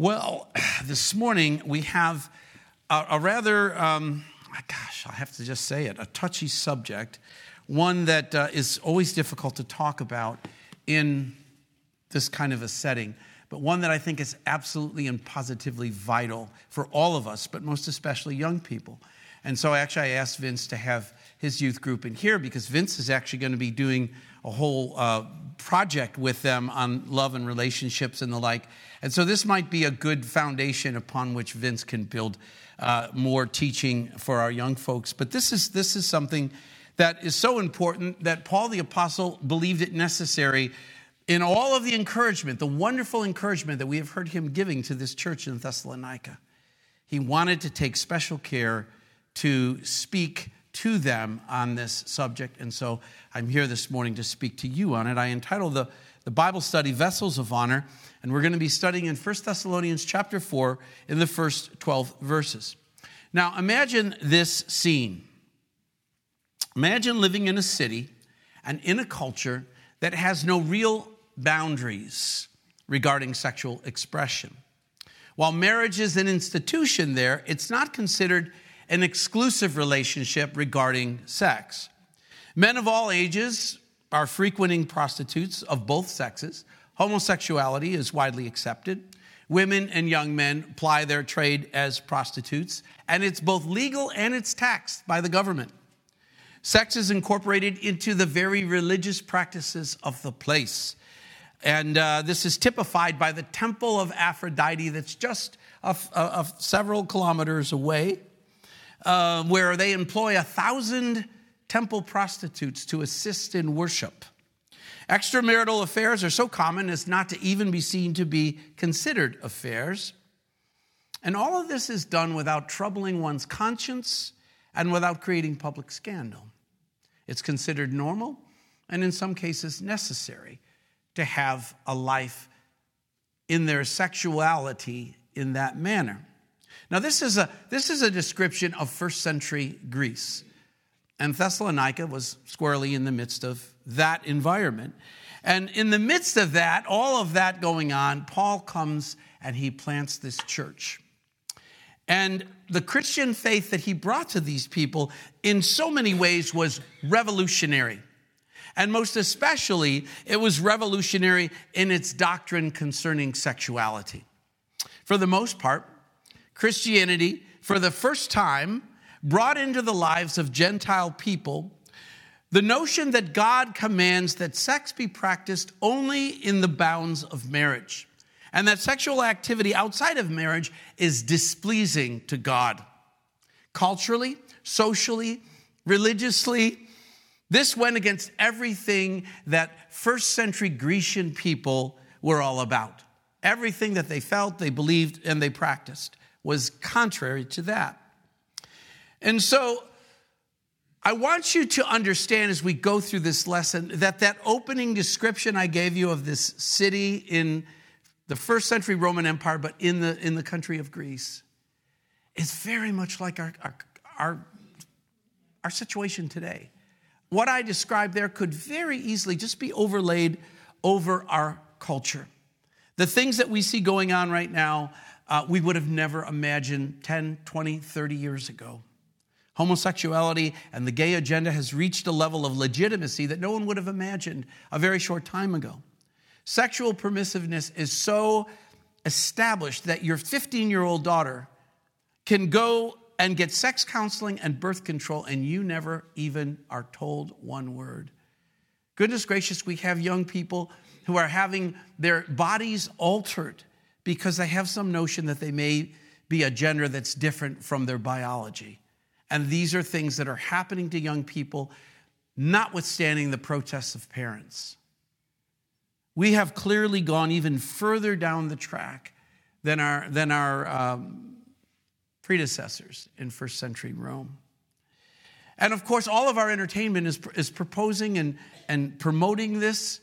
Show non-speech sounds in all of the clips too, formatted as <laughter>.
Well, <sighs> this morning we have a, a rather, um, gosh, I have to just say it, a touchy subject, one that uh, is always difficult to talk about in this kind of a setting, but one that I think is absolutely and positively vital for all of us, but most especially young people. And so actually, I asked Vince to have his youth group in here because Vince is actually going to be doing a whole uh, project with them on love and relationships and the like. And so this might be a good foundation upon which Vince can build uh, more teaching for our young folks. But this is, this is something that is so important that Paul the Apostle believed it necessary in all of the encouragement, the wonderful encouragement that we have heard him giving to this church in Thessalonica. He wanted to take special care to speak to them on this subject. And so I'm here this morning to speak to you on it. I entitled the, the Bible study Vessels of Honor, and we're going to be studying in 1 Thessalonians chapter 4 in the first 12 verses. Now imagine this scene. Imagine living in a city and in a culture that has no real boundaries regarding sexual expression. While marriage is an institution there, it's not considered an exclusive relationship regarding sex. Men of all ages are frequenting prostitutes of both sexes. Homosexuality is widely accepted. Women and young men ply their trade as prostitutes, and it's both legal and it's taxed by the government. Sex is incorporated into the very religious practices of the place. And uh, this is typified by the temple of Aphrodite that's just a, a, a several kilometers away uh, where they employ a thousand temple prostitutes to assist in worship. Extramarital affairs are so common as not to even be seen to be considered affairs. And all of this is done without troubling one's conscience and without creating public scandal. It's considered normal and, in some cases, necessary to have a life in their sexuality in that manner. Now, this is a, this is a description of first century Greece. And Thessalonica was squarely in the midst of that environment. And in the midst of that, all of that going on, Paul comes and he plants this church. And the Christian faith that he brought to these people in so many ways was revolutionary. And most especially, it was revolutionary in its doctrine concerning sexuality. For the most part, Christianity, for the first time, brought into the lives of Gentile people the notion that God commands that sex be practiced only in the bounds of marriage, and that sexual activity outside of marriage is displeasing to God. Culturally, socially, religiously, this went against everything that first century Grecian people were all about. Everything that they felt, they believed, and they practiced was contrary to that. And so I want you to understand as we go through this lesson that that opening description I gave you of this city in the first century Roman Empire, but in the, in the country of Greece, is very much like our, our, our, our situation today. What I described there could very easily just be overlaid over our culture. The things that we see going on right now uh, we would have never imagined 10, 20, 30 years ago. Homosexuality and the gay agenda has reached a level of legitimacy that no one would have imagined a very short time ago. Sexual permissiveness is so established that your 15 year old daughter can go and get sex counseling and birth control, and you never even are told one word. Goodness gracious, we have young people who are having their bodies altered because they have some notion that they may be a gender that's different from their biology. And these are things that are happening to young people, notwithstanding the protests of parents. We have clearly gone even further down the track than our, than our um, predecessors in first century Rome. And of course, all of our entertainment is, is proposing and, and promoting this.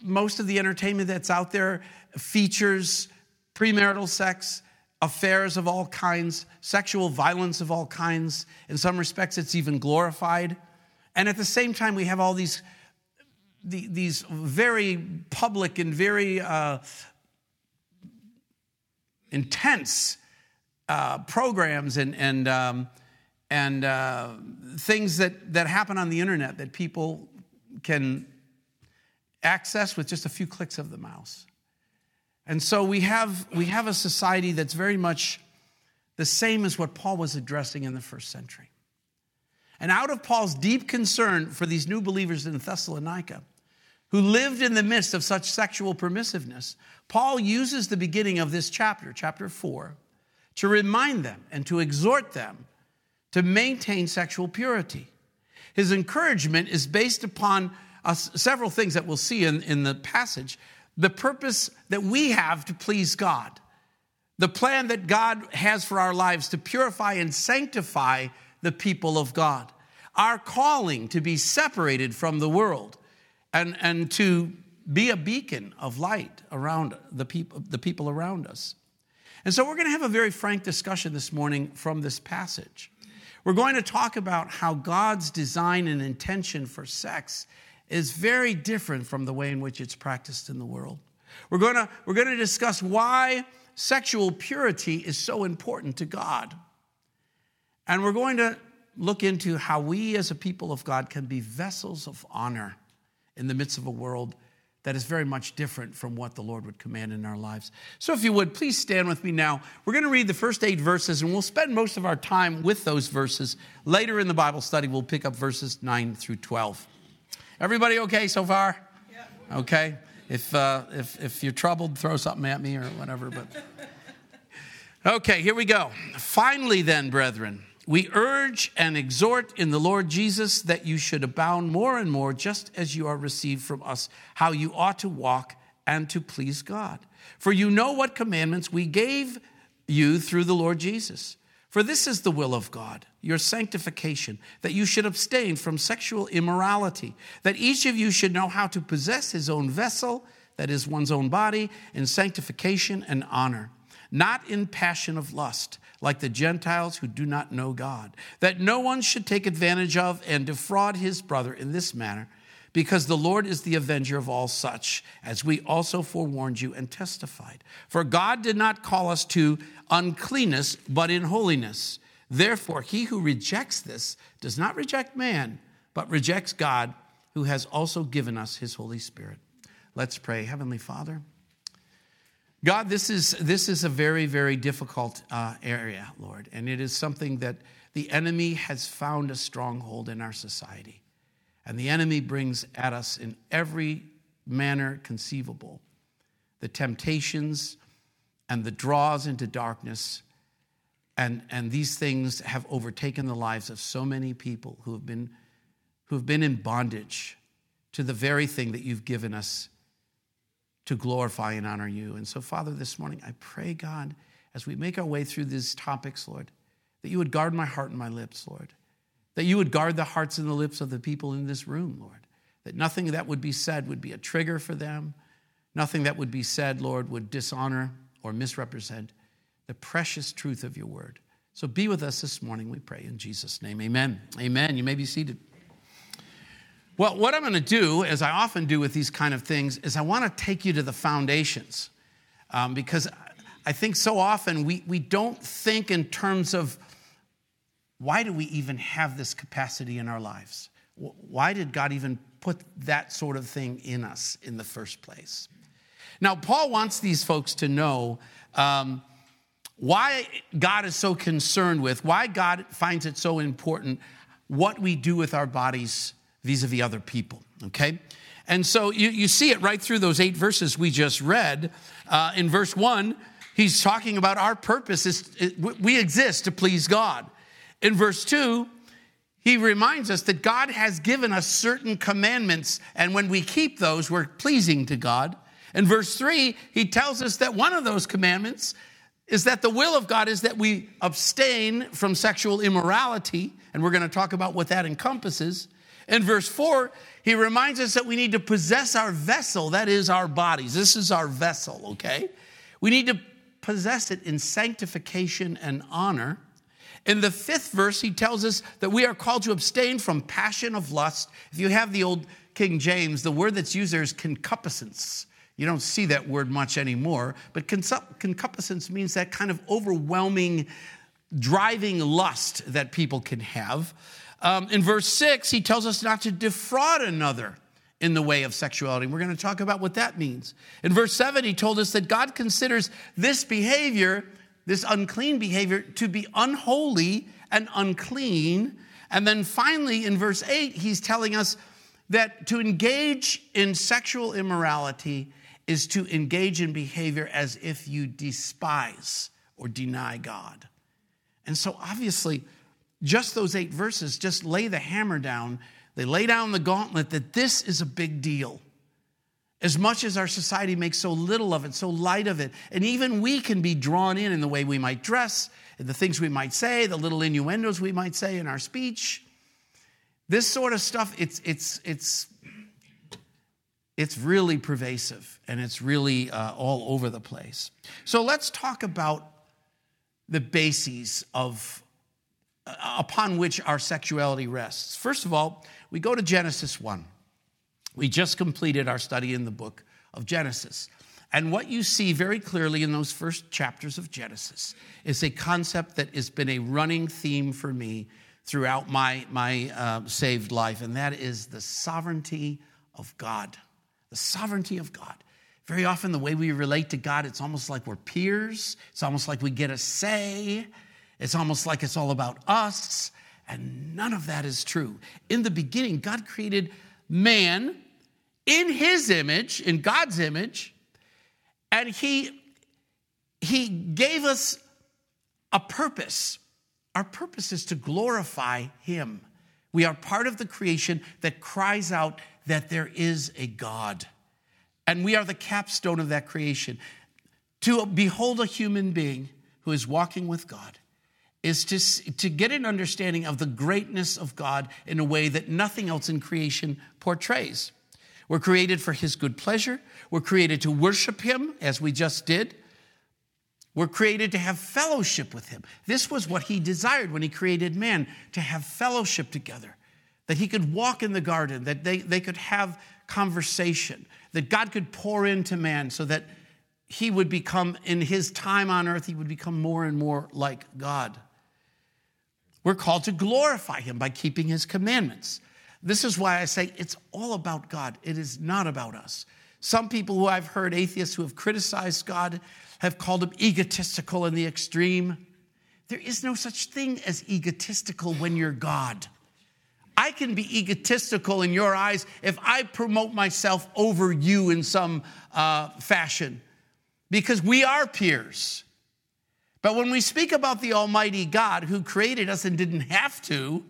Most of the entertainment that's out there features premarital sex, affairs of all kinds, sexual violence of all kinds. In some respects, it's even glorified. And at the same time, we have all these, these very public and very uh, intense uh, programs and, and, um, and uh, things that, that happen on the internet that people can access with just a few clicks of the mouse. And so we have, we have a society that's very much the same as what Paul was addressing in the first century. And out of Paul's deep concern for these new believers in Thessalonica, who lived in the midst of such sexual permissiveness, Paul uses the beginning of this chapter, chapter 4, to remind them and to exhort them to maintain sexual purity. His encouragement is based upon uh, several things that we'll see in, in the passage. The purpose that we have to please God, the plan that God has for our lives to purify and sanctify the people of God, our calling to be separated from the world and, and to be a beacon of light around the people, the people around us. And so we're going to have a very frank discussion this morning from this passage. We're going to talk about how God's design and intention for sex is very different from the way in which it's practiced in the world. We're going to, we're going to discuss why sexual purity is so important to God. And we're going to look into how we as a people of God can be vessels of honor in the midst of a world that is very much different from what the Lord would command in our lives. So, if you would, please stand with me now. We're going to read the first eight verses, and we'll spend most of our time with those verses. Later in the Bible study, we'll pick up verses 9 through 12. Everybody okay so far? Yeah. Okay. If, uh, if, if you're troubled, throw something at me or whatever. But <laughs> Okay, here we go. Finally, then, brethren, we urge and exhort in the Lord Jesus that you should abound more and more, just as you are received from us, how you ought to walk and to please God. For you know what commandments we gave you through the Lord Jesus. For this is the will of God, your sanctification, that you should abstain from sexual immorality, that each of you should know how to possess his own vessel, that is one's own body, in sanctification and honor, not in passion of lust like the Gentiles who do not know God, that no one should take advantage of and defraud his brother in this manner, because the Lord is the avenger of all such, as we also forewarned you and testified. For God did not call us to uncleanness, but in holiness. Therefore, he who rejects this does not reject man, but rejects God, who has also given us his Holy Spirit. Let's pray. Heavenly Father, God, this is, this is a very, very difficult uh, area, Lord, and it is something that the enemy has found a stronghold in our society. And the enemy brings at us in every manner conceivable the temptations and the draws into darkness. And, and these things have overtaken the lives of so many people who have been, who have been in bondage to the very thing that you've given us to glorify and honor you. And so, Father, this morning, I pray, God, as we make our way through these topics, Lord, that you would guard my heart and my lips, Lord. That you would guard the hearts and the lips of the people in this room, Lord. That nothing that would be said would be a trigger for them. Nothing that would be said, Lord, would dishonor or misrepresent the precious truth of your word. So be with us this morning, we pray in Jesus' name. Amen. Amen. You may be seated. Well, what I'm going to do, as I often do with these kind of things, is I want to take you to the foundations. Um, because I think so often we, we don't think in terms of why do we even have this capacity in our lives? Why did God even put that sort of thing in us in the first place? Now, Paul wants these folks to know um, why God is so concerned with, why God finds it so important what we do with our bodies vis a vis other people, okay? And so you, you see it right through those eight verses we just read. Uh, in verse one, he's talking about our purpose is we exist to please God. In verse two, he reminds us that God has given us certain commandments, and when we keep those, we're pleasing to God. In verse three, he tells us that one of those commandments is that the will of God is that we abstain from sexual immorality, and we're going to talk about what that encompasses. In verse 4, he reminds us that we need to possess our vessel, that is our bodies. This is our vessel, okay? We need to possess it in sanctification and honor. In the fifth verse, he tells us that we are called to abstain from passion of lust. If you have the old King James, the word that's used there is concupiscence. You don't see that word much anymore, but concupiscence means that kind of overwhelming, driving lust that people can have. Um, in verse 6, he tells us not to defraud another in the way of sexuality. We're going to talk about what that means. In verse 7, he told us that God considers this behavior, this unclean behavior, to be unholy and unclean. And then finally, in verse 8, he's telling us that to engage in sexual immorality is to engage in behavior as if you despise or deny God. And so, obviously, just those eight verses just lay the hammer down they lay down the gauntlet that this is a big deal. As much as our society makes so little of it, so light of it, and even we can be drawn in in the way we might dress, the things we might say, the little innuendos we might say in our speech. This sort of stuff, it's, it's, it's, it's really pervasive and it's really uh, all over the place. So let's talk about the bases of uh, upon which our sexuality rests. First of all, we go to Genesis 1. We just completed our study in the book of Genesis. And what you see very clearly in those first chapters of Genesis is a concept that has been a running theme for me throughout my, my uh, saved life, and that is the sovereignty of God. The sovereignty of God. Very often, the way we relate to God, it's almost like we're peers, it's almost like we get a say, it's almost like it's all about us. And none of that is true. In the beginning, God created man in his image, in God's image, and he, he gave us a purpose. Our purpose is to glorify him. We are part of the creation that cries out that there is a God. And we are the capstone of that creation. To behold a human being who is walking with God is to, to get an understanding of the greatness of God in a way that nothing else in creation portrays. We're created for His good pleasure. We're created to worship Him, as we just did. We're created to have fellowship with Him. This was what He desired when He created man to have fellowship together, that He could walk in the garden, that they, they could have conversation, that God could pour into man so that he would become, in his time on earth, he would become more and more like God. We're called to glorify him by keeping his commandments. This is why I say it's all about God. It is not about us. Some people who I've heard, atheists who have criticized God, have called him egotistical in the extreme. There is no such thing as egotistical when you're God. I can be egotistical in your eyes if I promote myself over you in some uh, fashion because we are peers. But when we speak about the Almighty God who created us and didn't have to,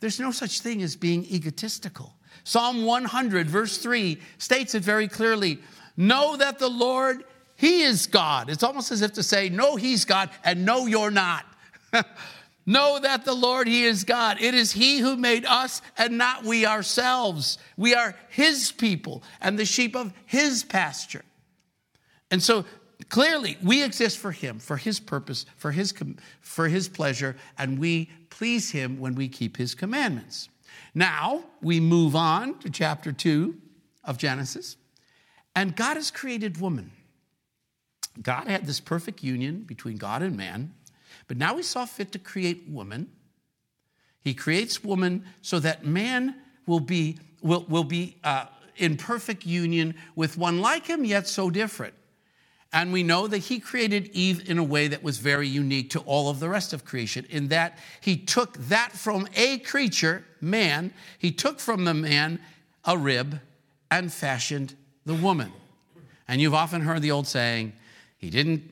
there's no such thing as being egotistical. Psalm 100, verse 3, states it very clearly Know that the Lord, He is God. It's almost as if to say, No, He's God, and no, you're not. <laughs> know that the Lord, He is God. It is He who made us and not we ourselves. We are His people and the sheep of His pasture. And so Clearly, we exist for Him, for His purpose, for His, for his pleasure, and we please Him when we keep His commandments. Now, we move on to chapter 2 of Genesis, and God has created woman. God had this perfect union between God and man, but now He saw fit to create woman. He creates woman so that man will be, will, will be uh, in perfect union with one like him, yet so different. And we know that he created Eve in a way that was very unique to all of the rest of creation, in that he took that from a creature, man, he took from the man a rib and fashioned the woman. And you've often heard the old saying, he didn't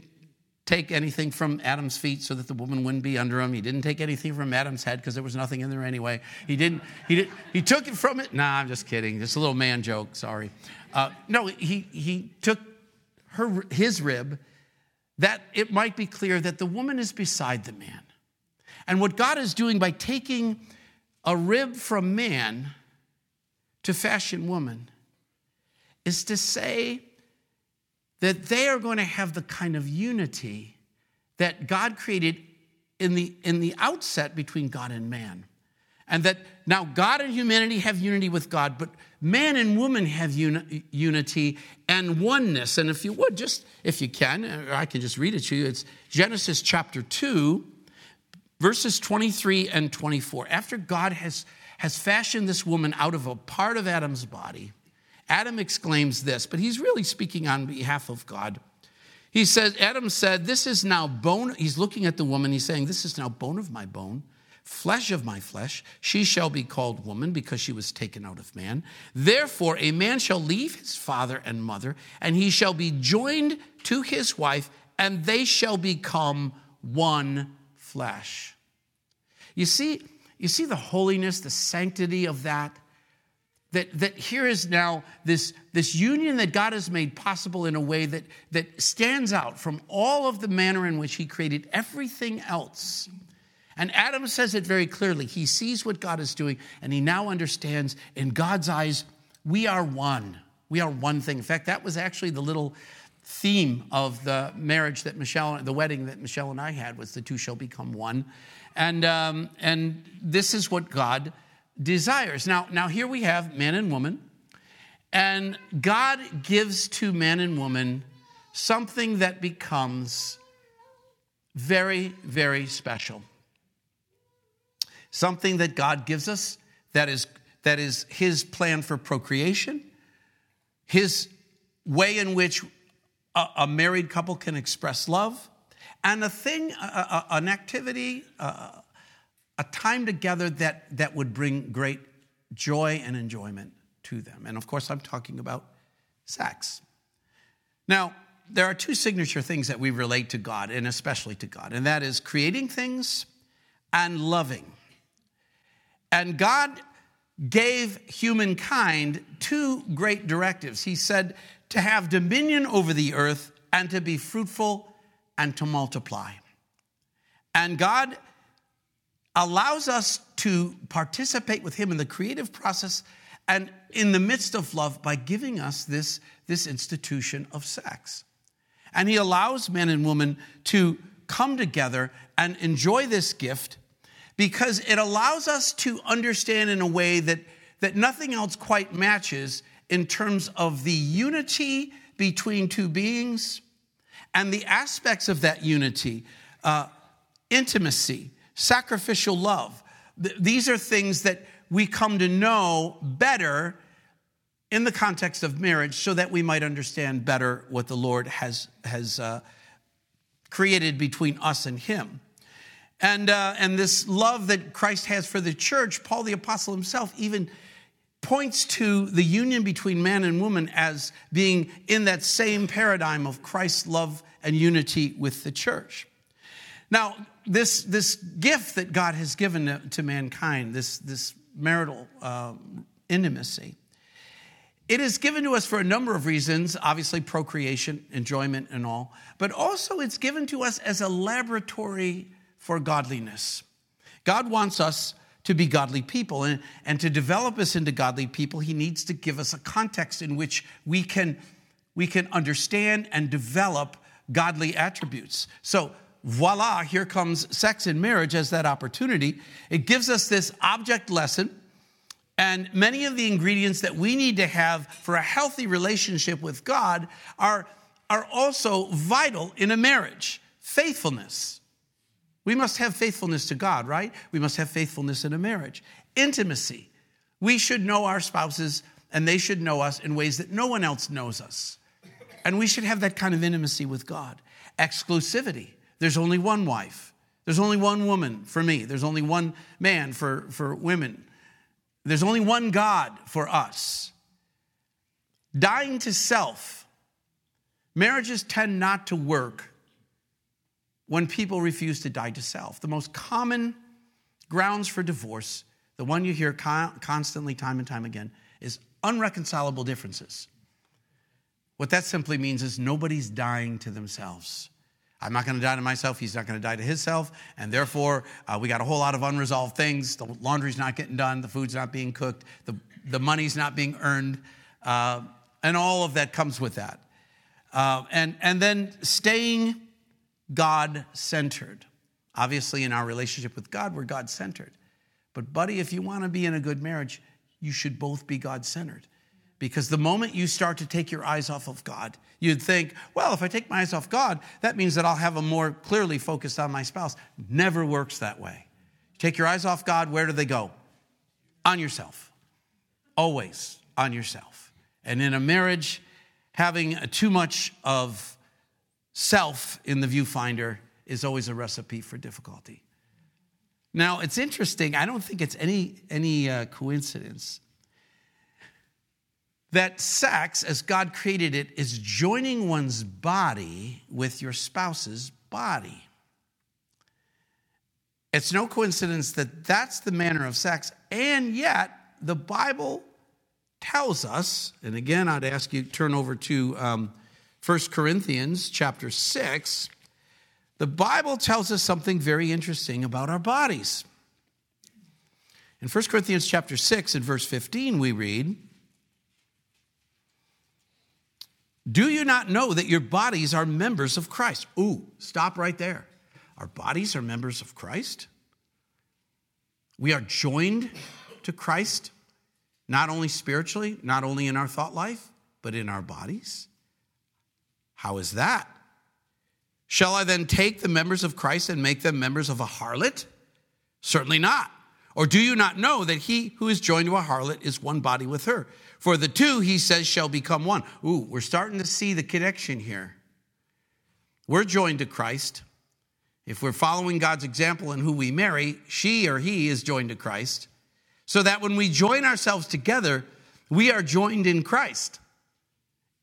take anything from Adam's feet so that the woman wouldn't be under him. He didn't take anything from Adam's head because there was nothing in there anyway. He didn't, he did he took it from it. Nah, I'm just kidding. Just a little man joke, sorry. Uh, no, he, he took her, his rib, that it might be clear that the woman is beside the man. And what God is doing by taking a rib from man to fashion woman is to say that they are going to have the kind of unity that God created in the, in the outset between God and man. And that now God and humanity have unity with God, but man and woman have uni- unity and oneness. And if you would, just if you can, or I can just read it to you, it's Genesis chapter 2, verses 23 and 24. After God has, has fashioned this woman out of a part of Adam's body, Adam exclaims this, but he's really speaking on behalf of God. He says, Adam said, This is now bone. He's looking at the woman. He's saying, This is now bone of my bone, flesh of my flesh. She shall be called woman because she was taken out of man. Therefore, a man shall leave his father and mother, and he shall be joined to his wife, and they shall become one flesh. You see, you see the holiness, the sanctity of that? That, that here is now this, this union that God has made possible in a way that, that stands out from all of the manner in which He created everything else. And Adam says it very clearly. He sees what God is doing, and he now understands in God's eyes, we are one. We are one thing. In fact, that was actually the little theme of the marriage that Michelle, the wedding that Michelle and I had, was the two shall become one. And, um, and this is what God desires. Now, now here we have man and woman, and God gives to man and woman something that becomes very, very special. Something that God gives us that is, that is His plan for procreation, His way in which a, a married couple can express love, and a thing, a, a, an activity, a time together that, that would bring great joy and enjoyment to them. And of course, I'm talking about sex. Now, there are two signature things that we relate to God, and especially to God, and that is creating things and loving. And God gave humankind two great directives. He said to have dominion over the earth and to be fruitful and to multiply. And God allows us to participate with Him in the creative process and in the midst of love by giving us this, this institution of sex. And He allows men and women to come together and enjoy this gift because it allows us to understand in a way that, that nothing else quite matches in terms of the unity between two beings and the aspects of that unity uh, intimacy, sacrificial love. These are things that we come to know better in the context of marriage so that we might understand better what the Lord has, has uh, created between us and Him. And, uh, and this love that Christ has for the church, Paul the Apostle himself even points to the union between man and woman as being in that same paradigm of Christ's love and unity with the church. Now, this, this gift that God has given to, to mankind, this, this marital uh, intimacy, it is given to us for a number of reasons obviously, procreation, enjoyment, and all, but also it's given to us as a laboratory for godliness. God wants us to be godly people, and, and to develop us into godly people, He needs to give us a context in which we can, we can understand and develop godly attributes. So, voila, here comes sex and marriage as that opportunity. It gives us this object lesson and many of the ingredients that we need to have for a healthy relationship with God are, are also vital in a marriage. Faithfulness. We must have faithfulness to God, right? We must have faithfulness in a marriage. Intimacy. We should know our spouses and they should know us in ways that no one else knows us. And we should have that kind of intimacy with God. Exclusivity. There's only one wife. There's only one woman for me. There's only one man for, for women. There's only one God for us. Dying to self. Marriages tend not to work when people refuse to die to self. The most common grounds for divorce, the one you hear constantly, time and time again, is unreconcilable differences. What that simply means is nobody's dying to themselves. I'm not going to die to myself. He's not going to die to his self. And therefore, uh, we got a whole lot of unresolved things. The laundry's not getting done. The food's not being cooked. The, the money's not being earned. Uh, and all of that comes with that. Uh, and, and then staying God centered. Obviously, in our relationship with God, we're God centered. But, buddy, if you want to be in a good marriage, you should both be God centered. Because the moment you start to take your eyes off of God, you'd think, well, if I take my eyes off God, that means that I'll have a more clearly focused on my spouse. Never works that way. Take your eyes off God, where do they go? On yourself. Always on yourself. And in a marriage, having too much of self in the viewfinder is always a recipe for difficulty. Now, it's interesting. I don't think it's any, any uh, coincidence that sex, as God created it, is joining one's body with your spouse's body. It's no coincidence that that's the manner of sex, and yet the Bible tells us, and again, I'd ask you turn over to um, 1 Corinthians chapter 6. The Bible tells us something very interesting about our bodies. In 1 Corinthians chapter 6 and verse 15, we read, Do you not know that your bodies are members of Christ? Ooh, stop right there. Our bodies are members of Christ. We are joined to Christ, not only spiritually, not only in our thought life, but in our bodies. How is that? Shall I then take the members of Christ and make them members of a harlot? Certainly not. Or do you not know that he who is joined to a harlot is one body with her? For the two, he says, shall become one. Ooh, we're starting to see the connection here. We're joined to Christ. If we're following God's example in who we marry, she or he is joined to Christ. So that when we join ourselves together, we are joined in Christ.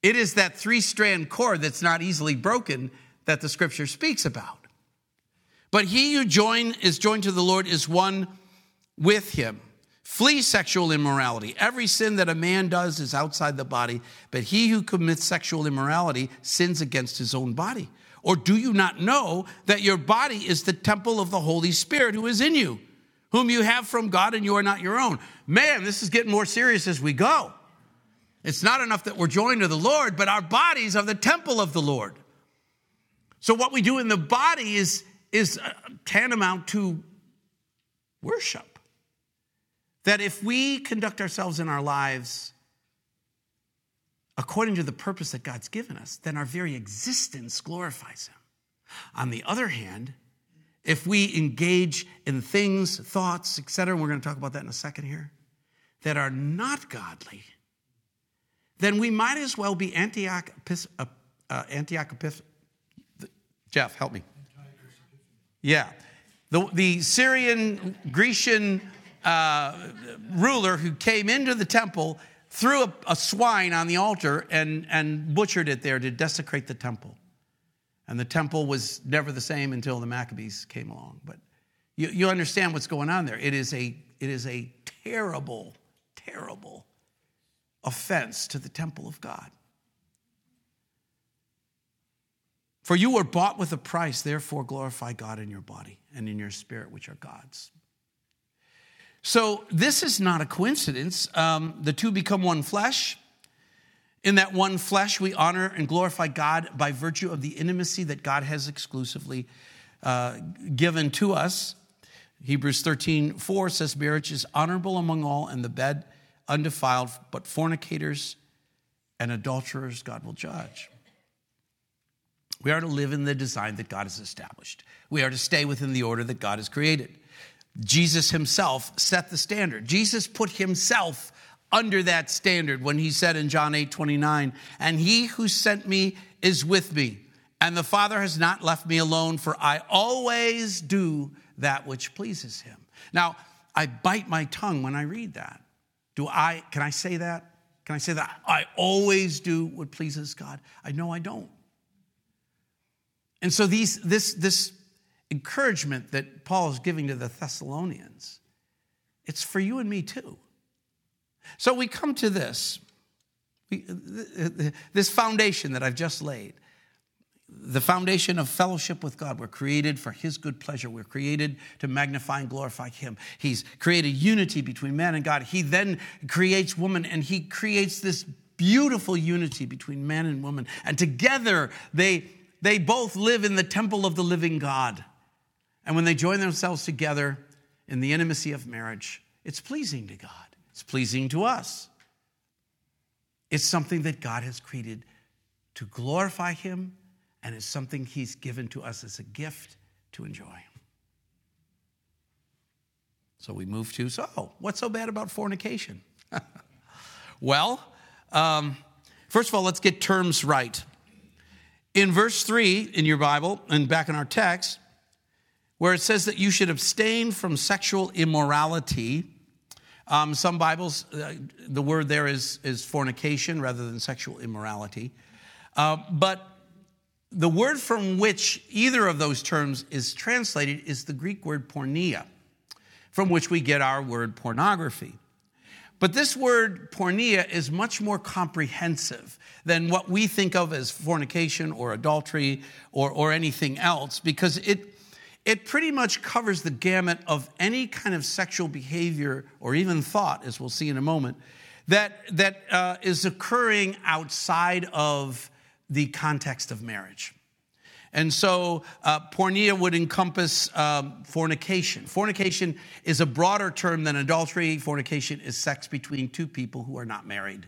It is that three strand cord that's not easily broken that the scripture speaks about. But he who join, is joined to the Lord is one with him. Flee sexual immorality. Every sin that a man does is outside the body, but he who commits sexual immorality sins against his own body. Or do you not know that your body is the temple of the Holy Spirit who is in you, whom you have from God and you are not your own? Man, this is getting more serious as we go. It's not enough that we're joined to the Lord, but our bodies are the temple of the Lord. So what we do in the body is, is uh, tantamount to worship. That if we conduct ourselves in our lives according to the purpose that God's given us, then our very existence glorifies Him. On the other hand, if we engage in things, thoughts, etc., we're going to talk about that in a second here, that are not godly, then we might as well be Antioch, uh, uh, Antioch Jeff, help me. Yeah. The, the Syrian, Grecian uh, ruler who came into the temple, threw a, a swine on the altar, and, and butchered it there to desecrate the temple. And the temple was never the same until the Maccabees came along. But you, you understand what's going on there. It is a, it is a terrible, terrible offense to the temple of God. For you were bought with a price, therefore glorify God in your body and in your spirit, which are God's. So this is not a coincidence. Um, the two become one flesh. In that one flesh, we honor and glorify God by virtue of the intimacy that God has exclusively uh, given to us. Hebrews 13, 4 says, Marriage is honorable among all, and the bed undefiled, but fornicators and adulterers God will judge. We are to live in the design that God has established. We are to stay within the order that God has created. Jesus himself set the standard. Jesus put himself under that standard when he said in John 8 29, and he who sent me is with me, and the Father has not left me alone, for I always do that which pleases him. Now, I bite my tongue when I read that. Do I, can I say that? Can I say that? I always do what pleases God. I know I don't. And so these, this, this encouragement that Paul is giving to the Thessalonians, it's for you and me too. So we come to this, this foundation that I've just laid, the foundation of fellowship with God. We're created for His good pleasure. We're created to magnify and glorify Him. He's created unity between man and God. He then creates woman and He creates this beautiful unity between man and woman. And together they, they both live in the temple of the living God. And when they join themselves together, in the intimacy of marriage, it's pleasing to God. It's pleasing to us. It's something that God has created to glorify Him, and it's something He's given to us as a gift to enjoy. So we move to so, what's so bad about fornication? <laughs> well, um, first of all, let's get terms right. In verse 3 in your Bible, and back in our text, where it says that you should abstain from sexual immorality, um, some Bibles, uh, the word there is, is fornication rather than sexual immorality. Uh, but the word from which either of those terms is translated is the Greek word porneia, from which we get our word pornography. But this word porneia is much more comprehensive than what we think of as fornication or adultery or, or anything else because it, it pretty much covers the gamut of any kind of sexual behavior or even thought, as we'll see in a moment, that, that uh, is occurring outside of the context of marriage. And so, uh, porneia would encompass um, fornication. Fornication is a broader term than adultery. Fornication is sex between two people who are not married.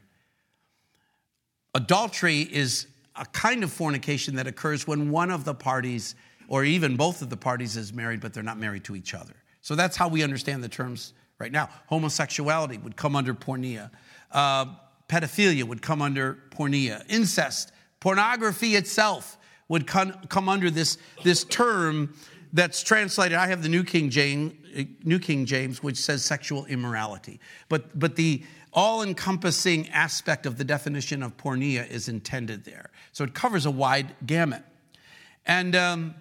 Adultery is a kind of fornication that occurs when one of the parties, or even both of the parties, is married, but they're not married to each other. So that's how we understand the terms right now. Homosexuality would come under porneia. Uh, pedophilia would come under porneia. Incest Pornography itself would come, under this, this term that's translated. I have the New King James, New King James, which says sexual immorality. But, but the all encompassing aspect of the definition of porneia is intended there. So it covers a wide gamut. And, um,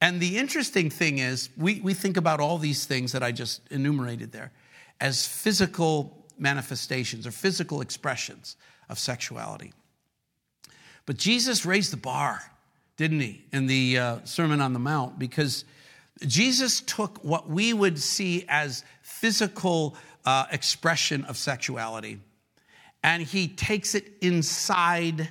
and the interesting thing is, we, we think about all these things that I just enumerated there as physical manifestations or physical expressions of sexuality. But Jesus raised the bar, didn't he, in the uh, Sermon on the Mount? Because Jesus took what we would see as physical uh, expression of sexuality and he takes it inside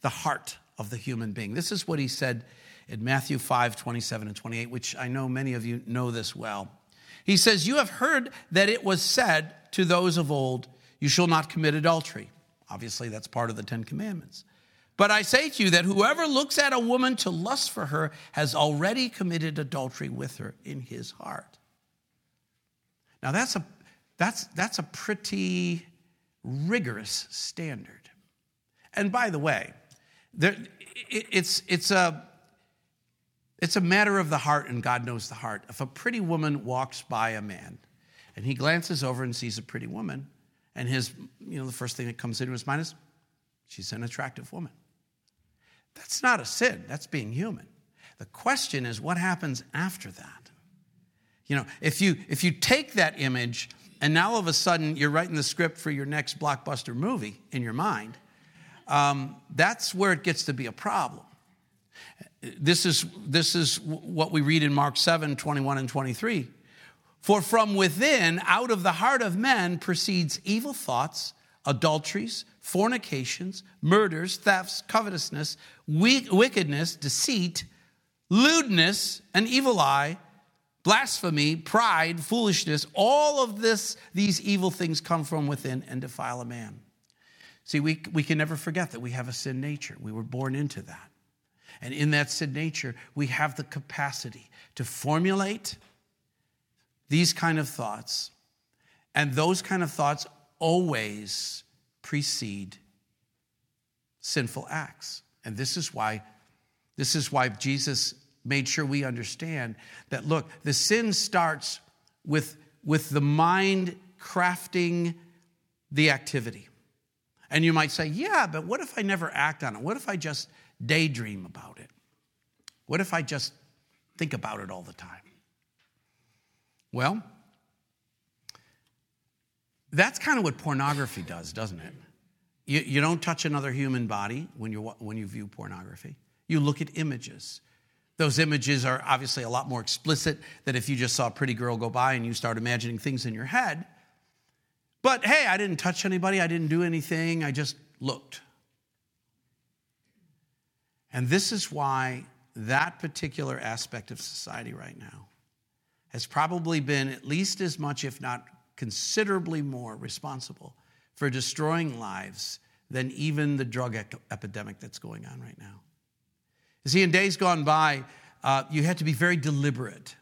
the heart of the human being. This is what he said in Matthew 5 27 and 28, which I know many of you know this well. He says, You have heard that it was said to those of old, You shall not commit adultery. Obviously, that's part of the Ten Commandments. But I say to you that whoever looks at a woman to lust for her has already committed adultery with her in his heart. Now that's a that's that's a pretty rigorous standard. And by the way, there, it, it's it's a it's a matter of the heart, and God knows the heart. If a pretty woman walks by a man, and he glances over and sees a pretty woman, and his you know the first thing that comes into his mind is, she's an attractive woman. That's not a sin, that's being human. The question is what happens after that? You know, if you if you take that image and now all of a sudden you're writing the script for your next blockbuster movie in your mind, um, that's where it gets to be a problem. This is, this is what we read in Mark 7 21 and 23. For from within, out of the heart of men, proceeds evil thoughts, adulteries, fornications, murders, thefts, covetousness, wickedness, deceit, lewdness, an evil eye, blasphemy, pride, foolishness. All of this, these evil things come from within and defile a man. See, we, we can never forget that we have a sin nature. We were born into that. And in that sin nature, we have the capacity to formulate these kind of thoughts. And those kind of thoughts always precede sinful acts. And this is why this is why Jesus made sure we understand that look, the sin starts with with the mind crafting the activity. And you might say, "Yeah, but what if I never act on it? What if I just daydream about it? What if I just think about it all the time?" Well, that's kind of what pornography does, doesn't it? You, you don't touch another human body when, you when you view pornography. You look at images. Those images are obviously a lot more explicit than if you just saw a pretty girl go by and you start imagining things in your head. But hey, I didn't touch anybody, I didn't do anything, I just looked. And this is why that particular aspect of society right now has probably been at least as much, if not considerably more, responsible for destroying lives than even the drug epidemic that's going on right now. You see, in days gone by, uh, you had to be very deliberate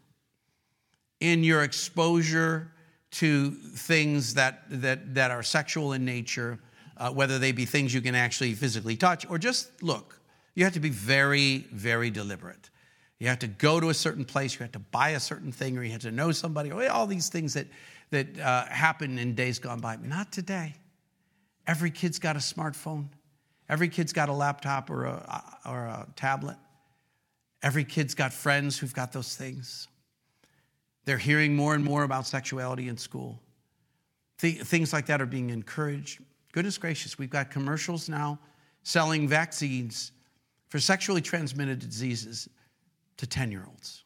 in your exposure to things that, that, that are sexual in nature, uh, whether they be things you can actually physically touch or just look. You have to be very, very deliberate. You have to go to a certain place, you have to buy a certain thing, or you have to know somebody, or all these things that, that uh, happen in days gone by. Not today. Every kid's got a smartphone. Every kid's got a laptop or a, or a tablet. Every kid's got friends who've got those things. They're hearing more and more about sexuality in school. Th- things like that are being encouraged. Goodness gracious, we've got commercials now selling vaccines for sexually transmitted diseases to 10 year olds.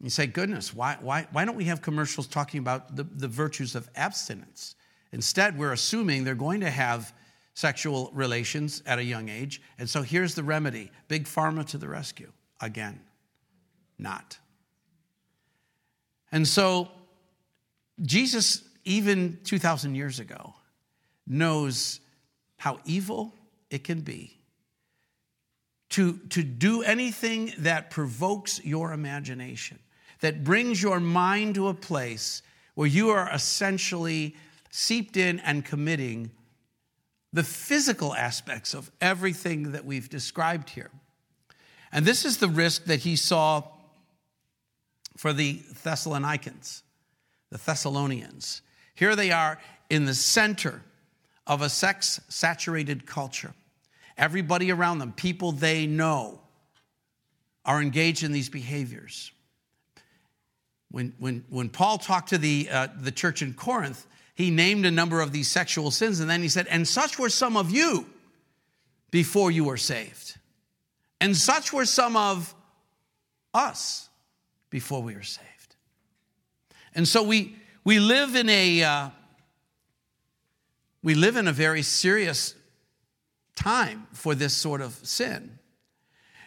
You say, goodness, why, why, why don't we have commercials talking about the, the virtues of abstinence? Instead, we're assuming they're going to have sexual relations at a young age. And so here's the remedy Big Pharma to the rescue. Again, not. And so Jesus, even 2,000 years ago, knows how evil it can be to, to do anything that provokes your imagination, that brings your mind to a place where you are essentially seeped in and committing the physical aspects of everything that we've described here. And this is the risk that he saw for the Thessalonians, the Thessalonians. Here they are in the center of a sex saturated culture. Everybody around them, people they know, are engaged in these behaviors. When, when, when Paul talked to the, uh, the church in Corinth, he named a number of these sexual sins, and then he said, And such were some of you before you were saved. And such were some of us before we were saved. And so we, we live in a uh, we live in a very serious time for this sort of sin.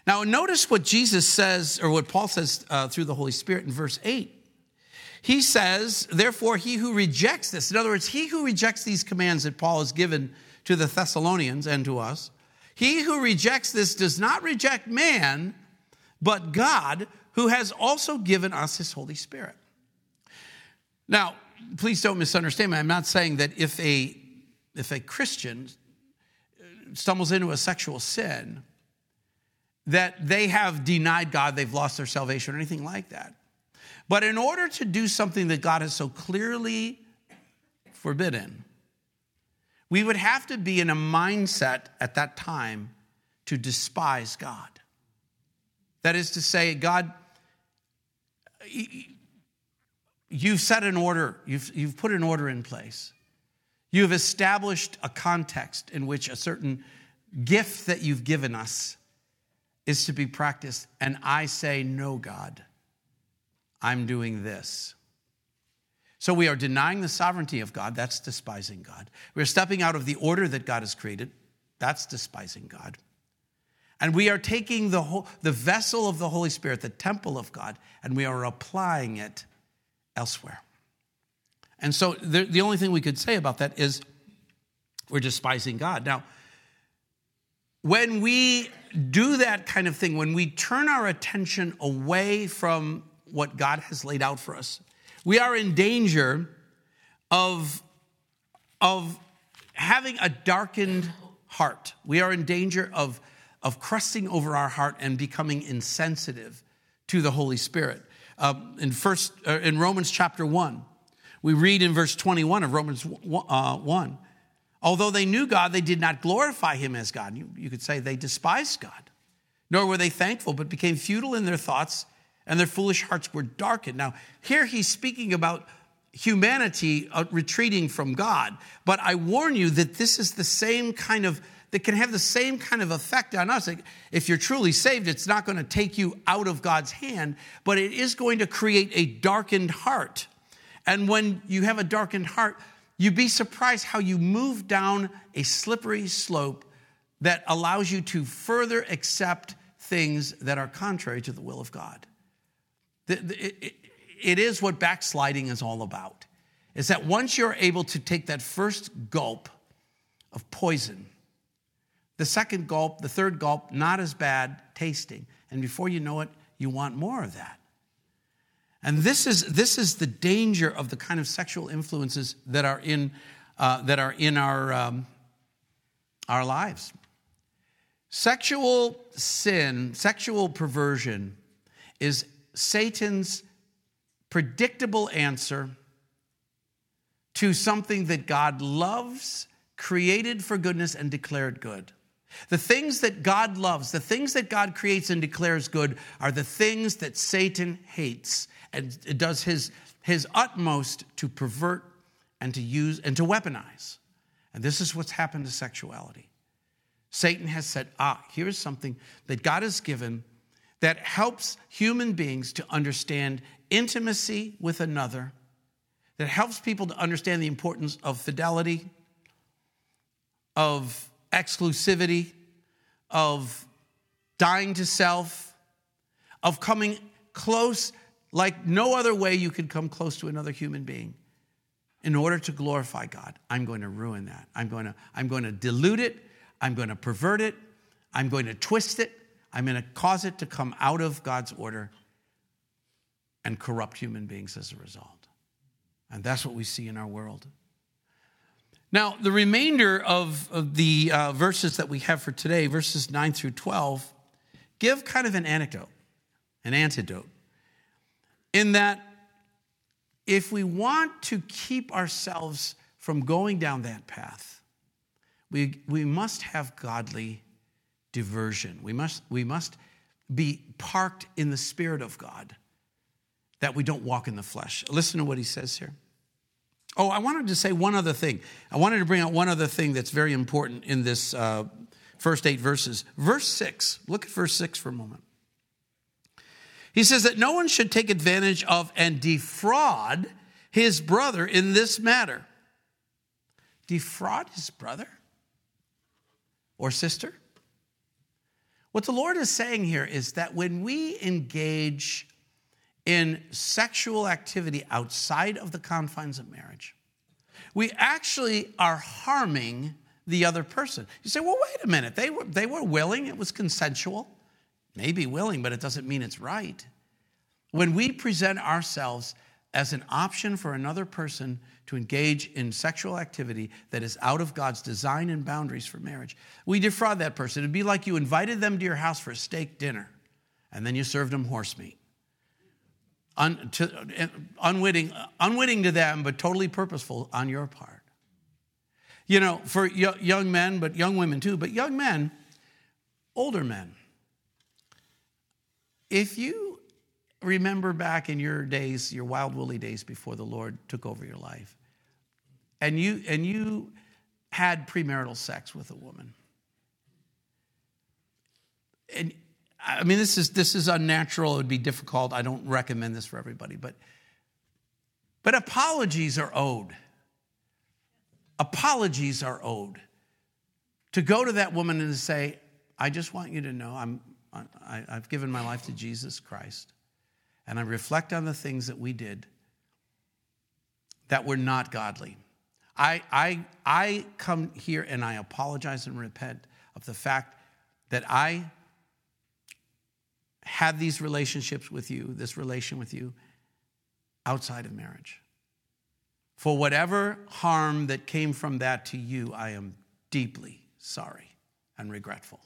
Now, notice what Jesus says, or what Paul says uh, through the Holy Spirit in verse 8. He says, therefore, he who rejects this, in other words, he who rejects these commands that Paul has given to the Thessalonians and to us, he who rejects this does not reject man, but God, who has also given us his Holy Spirit. Now, please don't misunderstand me. I'm not saying that if a, if a Christian stumbles into a sexual sin, that they have denied God, they've lost their salvation, or anything like that. But in order to do something that God has so clearly forbidden, we would have to be in a mindset at that time to despise God. That is to say, God, you've set an order, you've, you've put an order in place. You have established a context in which a certain gift that you've given us is to be practiced. And I say, No, God. I'm doing this. So we are denying the sovereignty of God. That's despising God. We're stepping out of the order that God has created. That's despising God. And we are taking the, whole, the vessel of the Holy Spirit, the temple of God, and we are applying it elsewhere. And so the, the only thing we could say about that is we're despising God. Now, when we do that kind of thing, when we turn our attention away from what God has laid out for us. We are in danger of, of having a darkened heart. We are in danger of, of crusting over our heart and becoming insensitive to the Holy Spirit. Uh, in, first, uh, in Romans chapter 1, we read in verse 21 of Romans uh, 1 Although they knew God, they did not glorify him as God. You, you could say they despised God, nor were they thankful, but became futile in their thoughts and their foolish hearts were darkened. Now, here he's speaking about humanity uh, retreating from God, but I warn you that this is the same kind of that can have the same kind of effect on us. If you're truly saved, it's not going to take you out of God's hand, but it is going to create a darkened heart. And when you have a darkened heart, you'd be surprised how you move down a slippery slope that allows you to further accept things that are contrary to the will of God. It is what backsliding is all about. Is that once you're able to take that first gulp of poison, the second gulp, the third gulp, not as bad tasting. And before you know it, you want more of that. And this is, this is the danger of the kind of sexual influences that are in, uh, that are in our, um, our lives. Sexual sin, sexual perversion is Satan's predictable answer to something that God loves, created for goodness, and declared good. The things that God loves, the things that God creates and declares good, are the things that Satan hates and does his, his utmost to pervert and to use and to weaponize. And this is what's happened to sexuality. Satan has said, ah, here's something that God has given that helps human beings to understand intimacy with another, that helps people to understand the importance of fidelity, of exclusivity, of dying to self, of coming close like no other way you could come close to another human being. In order to glorify God, I'm going to ruin that. I'm going to, I'm going to dilute it. I'm going to pervert it. I'm going to twist it. I'm going to cause it to come out of God's order and corrupt human beings as a result. And that's what we see in our world. Now, the remainder of, of the uh, verses that we have for today, verses 9 through 12, give kind of an anecdote, an antidote, in that if we want to keep ourselves from going down that path, we, we must have godly diversion. We must, we must be parked in the Spirit of God, that we don't walk in the flesh. Listen to what he says here. Oh, I wanted to say one other thing. I wanted to bring out one other thing that's very important in this uh, first eight verses. Verse six, look at verse six for a moment. He says that no one should take advantage of and defraud his brother in this matter. Defraud his brother or sister? What the Lord is saying here is that when we engage in sexual activity outside of the confines of marriage, we actually are harming the other person. You say, well, wait a minute. They were, they were willing, it was consensual. Maybe willing, but it doesn't mean it's right. When we present ourselves as an option for another person to engage in sexual activity that is out of God's design and boundaries for marriage, we defraud that person. It'd be like you invited them to your house for a steak dinner and then you served them horse meat un, to, unwitting, unwitting to them, but totally purposeful on your part. You know, for young men, but young women too, but young men, older men, if you remember back in your days, your wild woolly days before the Lord took over your life, and you and you had premarital sex with a woman, and I mean, this is, this is unnatural. It would be difficult. I don't recommend this for everybody, but, but apologies are owed. Apologies are owed. To go to that woman and to say, I just want you to know I'm, I, I've given my life to Jesus Christ, and I reflect on the things that we did that were not godly. I, I, I come here and I apologize and repent of the fact that I had these relationships with you, this relation with you, outside of marriage. For whatever harm that came from that to you, I am deeply sorry and regretful.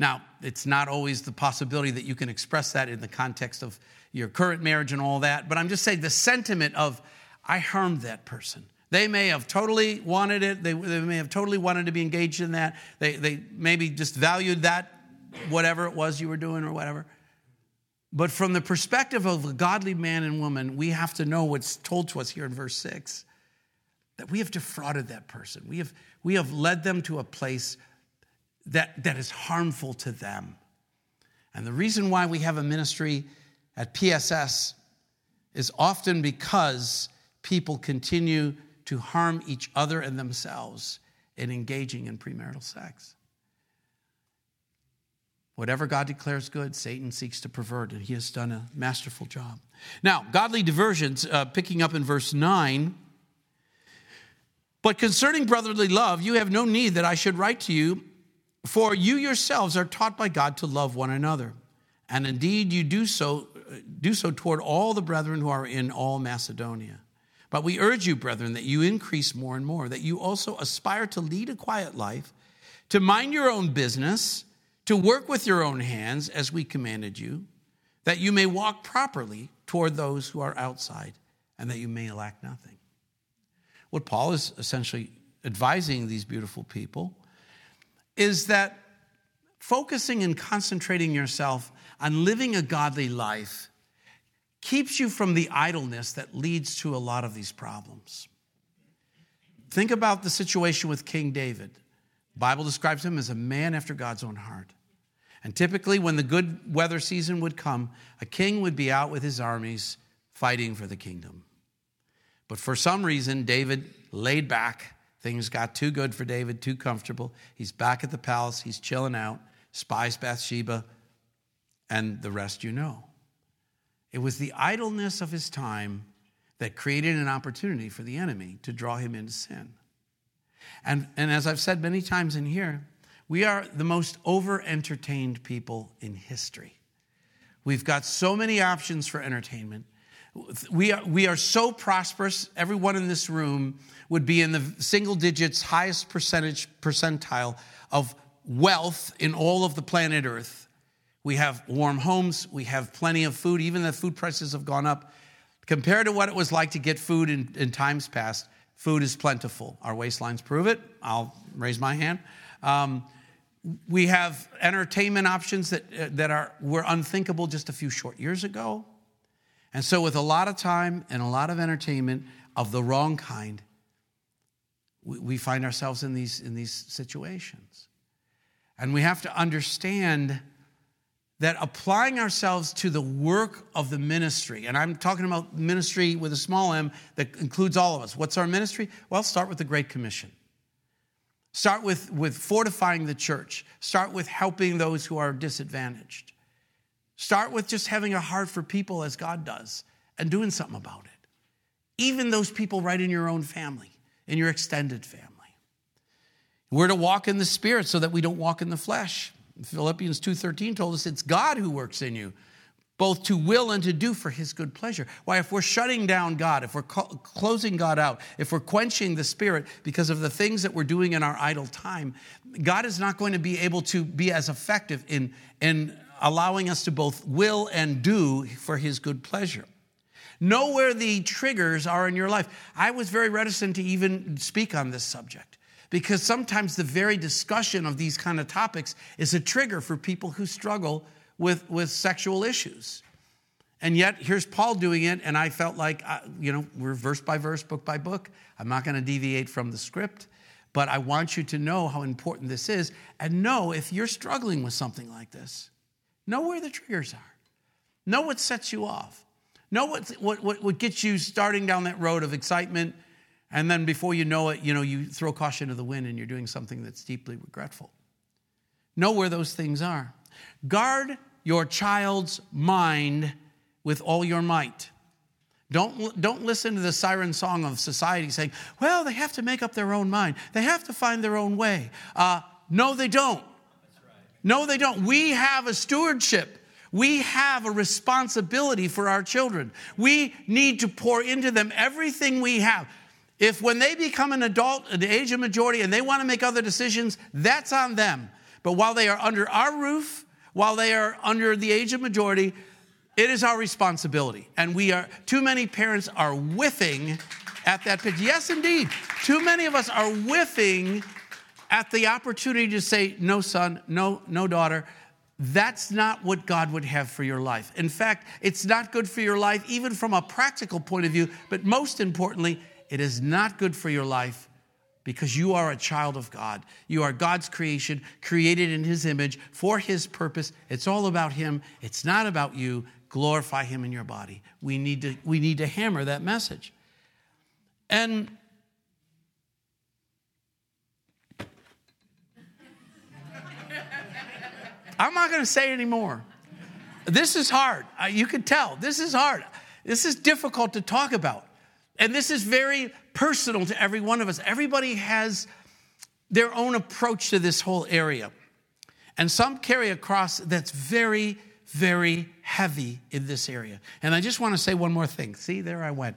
Now, it's not always the possibility that you can express that in the context of your current marriage and all that, but I'm just saying the sentiment of, I harmed that person. They may have totally wanted it, they, they may have totally wanted to be engaged in that, they, they maybe just valued that whatever it was you were doing or whatever. But from the perspective of a godly man and woman, we have to know what's told to us here in verse 6 that we have defrauded that person. We have, we have led them to a place that, that is harmful to them. And the reason why we have a ministry at PSS is often because people continue to harm each other and themselves in engaging in premarital sex. Whatever God declares good, Satan seeks to pervert, and he has done a masterful job. Now, godly diversions, uh, picking up in verse 9. But concerning brotherly love, you have no need that I should write to you, for you yourselves are taught by God to love one another. And indeed, you do so, uh, do so toward all the brethren who are in all Macedonia. But we urge you, brethren, that you increase more and more, that you also aspire to lead a quiet life, to mind your own business, to work with your own hands as we commanded you, that you may walk properly toward those who are outside, and that you may lack nothing. What Paul is essentially advising these beautiful people is that focusing and concentrating yourself on living a godly life keeps you from the idleness that leads to a lot of these problems. Think about the situation with King David. The Bible describes him as a man after God's own heart. And typically, when the good weather season would come, a king would be out with his armies fighting for the kingdom. But for some reason, David laid back. Things got too good for David, too comfortable. He's back at the palace, he's chilling out, spies Bathsheba, and the rest you know. It was the idleness of his time that created an opportunity for the enemy to draw him into sin. And, and as I've said many times in here, we are the most over entertained people in history. We've got so many options for entertainment. We are, we are so prosperous, everyone in this room would be in the single digits, highest percentage percentile of wealth in all of the planet Earth. We have warm homes, we have plenty of food, even the food prices have gone up. Compared to what it was like to get food in, in times past, food is plentiful. Our waistlines prove it. I'll raise my hand. Um, we have entertainment options that, uh, that are, were unthinkable just a few short years ago. And so, with a lot of time and a lot of entertainment of the wrong kind, we, we find ourselves in these, in these situations. And we have to understand that applying ourselves to the work of the ministry, and I'm talking about ministry with a small m that includes all of us. What's our ministry? Well, start with the Great Commission. Start with, with fortifying the church. Start with helping those who are disadvantaged. Start with just having a heart for people as God does and doing something about it. Even those people right in your own family, in your extended family. We're to walk in the spirit so that we don't walk in the flesh. Philippians 2:13 told us it's God who works in you both to will and to do for his good pleasure. Why, if we're shutting down God, if we're closing God out, if we're quenching the Spirit because of the things that we're doing in our idle time, God is not going to be able to be as effective in, in allowing us to both will and do for his good pleasure. Know where the triggers are in your life. I was very reticent to even speak on this subject because sometimes the very discussion of these kind of topics is a trigger for people who struggle with, with sexual issues. And yet, here's Paul doing it, and I felt like, uh, you know, we're verse by verse, book by book. I'm not going to deviate from the script, but I want you to know how important this is and know if you're struggling with something like this. Know where the triggers are. Know what sets you off. Know what, what, what, what gets you starting down that road of excitement. And then before you know it, you know, you throw caution to the wind and you're doing something that's deeply regretful. Know where those things are. Guard your child's mind with all your might. Don't, don't listen to the siren song of society saying, well, they have to make up their own mind. They have to find their own way. Uh, no, they don't. No, they don't. We have a stewardship. We have a responsibility for our children. We need to pour into them everything we have. If when they become an adult the age of majority and they want to make other decisions, that's on them. But while they are under our roof, while they are under the age of majority, it is our responsibility. And we are, too many parents are whiffing at that pitch. Yes, indeed. Too many of us are whiffing at the opportunity to say, no, son, no, no, daughter. That's not what God would have for your life. In fact, it's not good for your life, even from a practical point of view, but most importantly, it is not good for your life because you are a child of God. You are God's creation, created in His image for His purpose. It's all about Him, it's not about you. Glorify Him in your body. We need to, we need to hammer that message. And I'm not going to say anymore. This is hard. Uh, you can tell. This is hard. This is difficult to talk about. And this is very personal to every one of us. Everybody has their own approach to this whole area. And some carry a cross that's very, very heavy in this area. And I just want to say one more thing. See, there I went.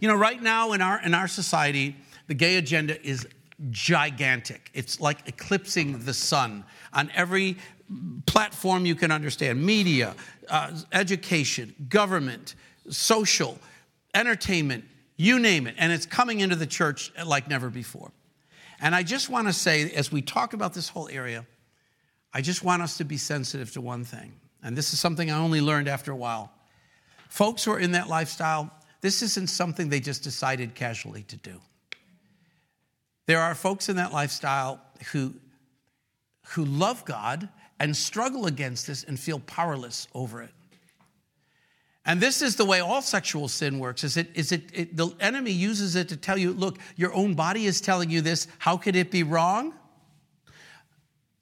You know, right now in our, in our society, the gay agenda is gigantic. It's like eclipsing the sun on every platform you can understand media, uh, education, government, social, entertainment, you name it. And it's coming into the church like never before. And I just want to say, as we talk about this whole area, I just want us to be sensitive to one thing. And this is something I only learned after a while. Folks who are in that lifestyle, this isn't something they just decided casually to do. There are folks in that lifestyle who, who love God and struggle against this and feel powerless over it. And this is the way all sexual sin works is it is it, it, the enemy uses it to tell you look your own body is telling you this. How could it be wrong?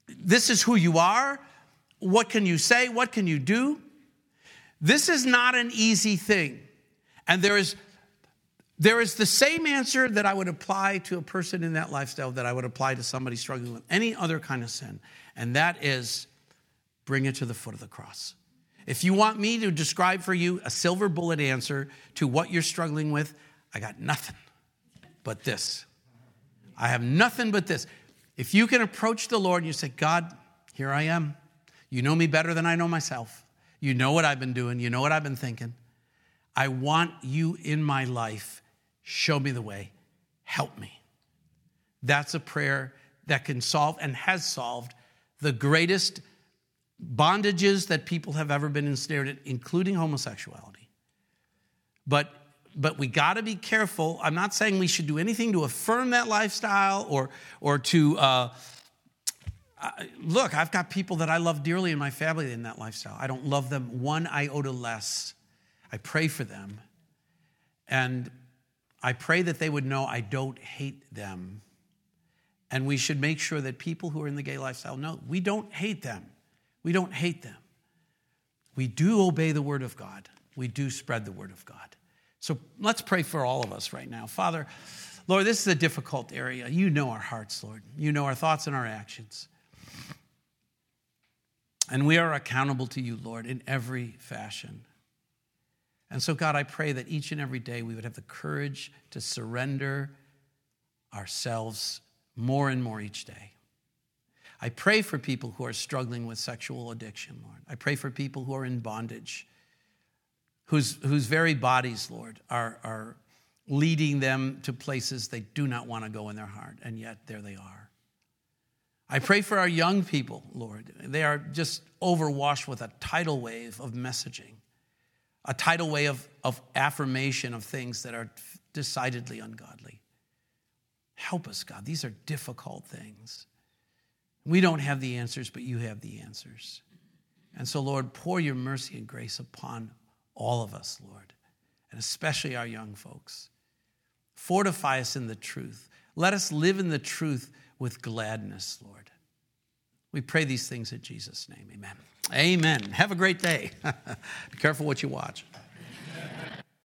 This is who you are. What can you say? What can you do? This is not an easy thing. And there is there is the same answer that I would apply to a person in that lifestyle that I would apply to somebody struggling with any other kind of sin and that is bring it to the foot of the cross if you want me to describe for you a silver bullet answer to what you're struggling with, I got nothing but this. I have nothing but this. If you can approach the Lord and you say, God, here I am. You know me better than I know myself. You know what I've been doing. You know what I've been thinking. I want you in my life. Show me the way. Help me. That's a prayer that can solve and has solved the greatest bondages that people have ever been ensnared in, including homosexuality. But but we got to be careful. I'm not saying we should do anything to affirm that lifestyle or or to uh, look. I've got people that I love dearly in my family in that lifestyle. I don't love them one iota less. I pray for them, and I pray that they would know I don't hate them. And we should make sure that people who are in the gay lifestyle know we don't hate them. We don't hate them. We do obey the word of God. We do spread the word of God. So let's pray for all of us right now. Father, Lord, this is a difficult area. You know our hearts, Lord. You know our thoughts and our actions. And we are accountable to you, Lord, in every fashion. And so, God, I pray that each and every day we would have the courage to surrender ourselves more and more each day. I pray for people who are struggling with sexual addiction, Lord. I pray for people who are in bondage, whose, whose very bodies, Lord, are, are leading them to places they do not want to go in their heart, and yet there they are. I pray for our young people, Lord. They are just overwashed with a tidal wave of messaging, a tidal wave of, of affirmation of things that are decidedly ungodly. Help us, God. These are difficult things. We don't have the answers, but you have the answers. And so, Lord, pour your mercy and grace upon all of us, Lord, and especially our young folks. Fortify us in the truth. Let us live in the truth with gladness, Lord. We pray these things in Jesus' name. Amen. Amen. Have a great day. <laughs> Be careful what you watch.